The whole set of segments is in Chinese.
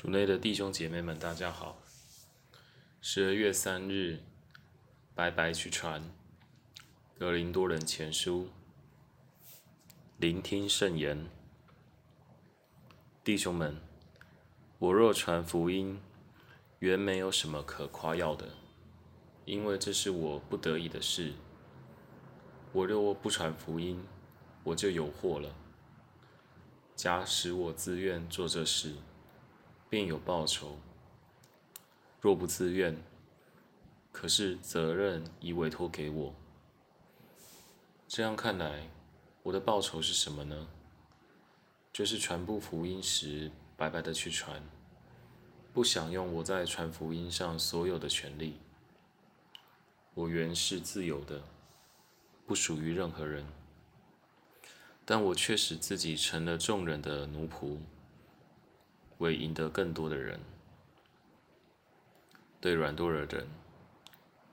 主内的弟兄姐妹们，大家好。十二月三日，白白去传格林多人前书，聆听圣言。弟兄们，我若传福音，原没有什么可夸耀的，因为这是我不得已的事。我若不传福音，我就有祸了。假使我自愿做这事，便有报酬。若不自愿，可是责任已委托给我。这样看来，我的报酬是什么呢？就是传布福音时白白的去传，不享用我在传福音上所有的权利。我原是自由的，不属于任何人，但我却使自己成了众人的奴仆。为赢得更多的人，对软弱的人，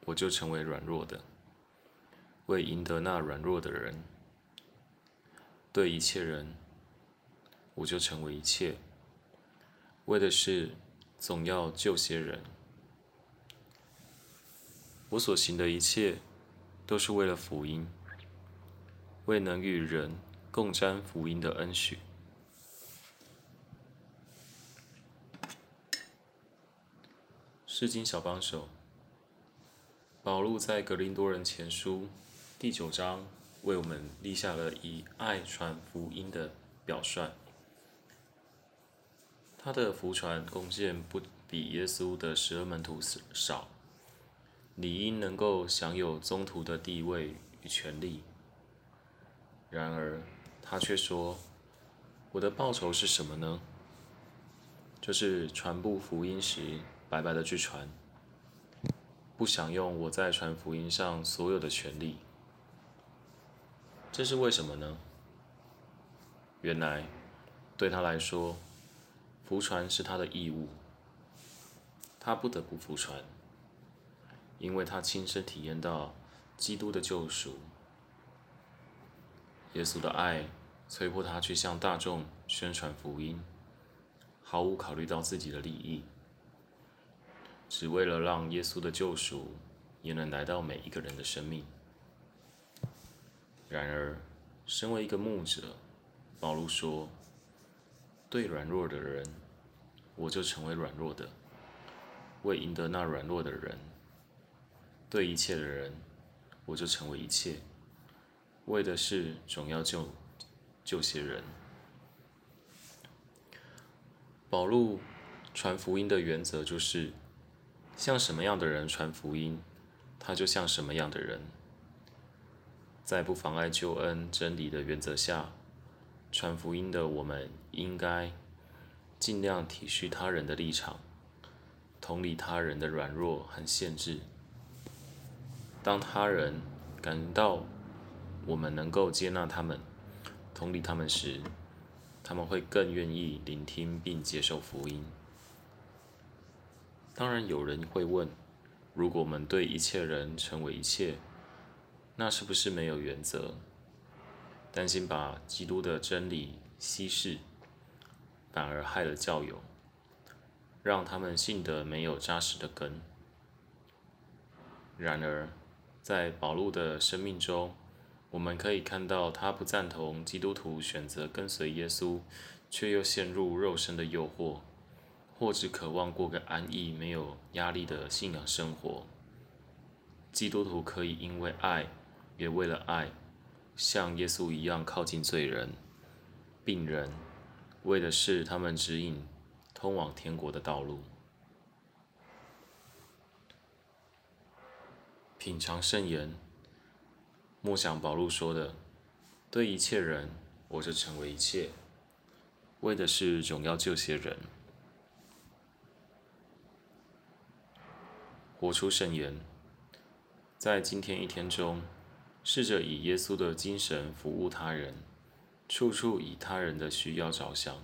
我就成为软弱的；为赢得那软弱的人，对一切人，我就成为一切，为的是总要救些人。我所行的一切，都是为了福音，为能与人共沾福音的恩许。诗经小帮手，保禄在格林多人前书第九章为我们立下了以爱传福音的表率。他的福传贡献不比耶稣的十二门徒少，理应能够享有宗徒的地位与权利。然而他却说：“我的报酬是什么呢？就是传布福音时。”白白的去传，不享用我在传福音上所有的权利，这是为什么呢？原来对他来说，服传是他的义务，他不得不服传，因为他亲身体验到基督的救赎，耶稣的爱催迫他去向大众宣传福音，毫无考虑到自己的利益。只为了让耶稣的救赎也能来到每一个人的生命。然而，身为一个牧者，保罗说：“对软弱的人，我就成为软弱的；为赢得那软弱的人，对一切的人，我就成为一切，为的是总要救救些人。”保罗传福音的原则就是。像什么样的人传福音，他就像什么样的人。在不妨碍救恩真理的原则下，传福音的我们应该尽量体恤他人的立场，同理他人的软弱和限制。当他人感到我们能够接纳他们、同理他们时，他们会更愿意聆听并接受福音。当然，有人会问：如果我们对一切人成为一切，那是不是没有原则？担心把基督的真理稀释，反而害了教友，让他们信得没有扎实的根。然而，在保禄的生命中，我们可以看到他不赞同基督徒选择跟随耶稣，却又陷入肉身的诱惑。或只渴望过个安逸、没有压力的信仰生活。基督徒可以因为爱，也为了爱，像耶稣一样靠近罪人、病人，为的是他们指引通往天国的道路。品尝圣言，默想保禄说的：“对一切人，我就成为一切，为的是总要救些人。”活出圣言，在今天一天中，试着以耶稣的精神服务他人，处处以他人的需要着想。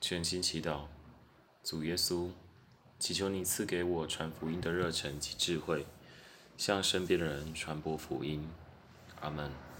全心祈祷，主耶稣，祈求你赐给我传福音的热忱及智慧，向身边的人传播福音。阿门。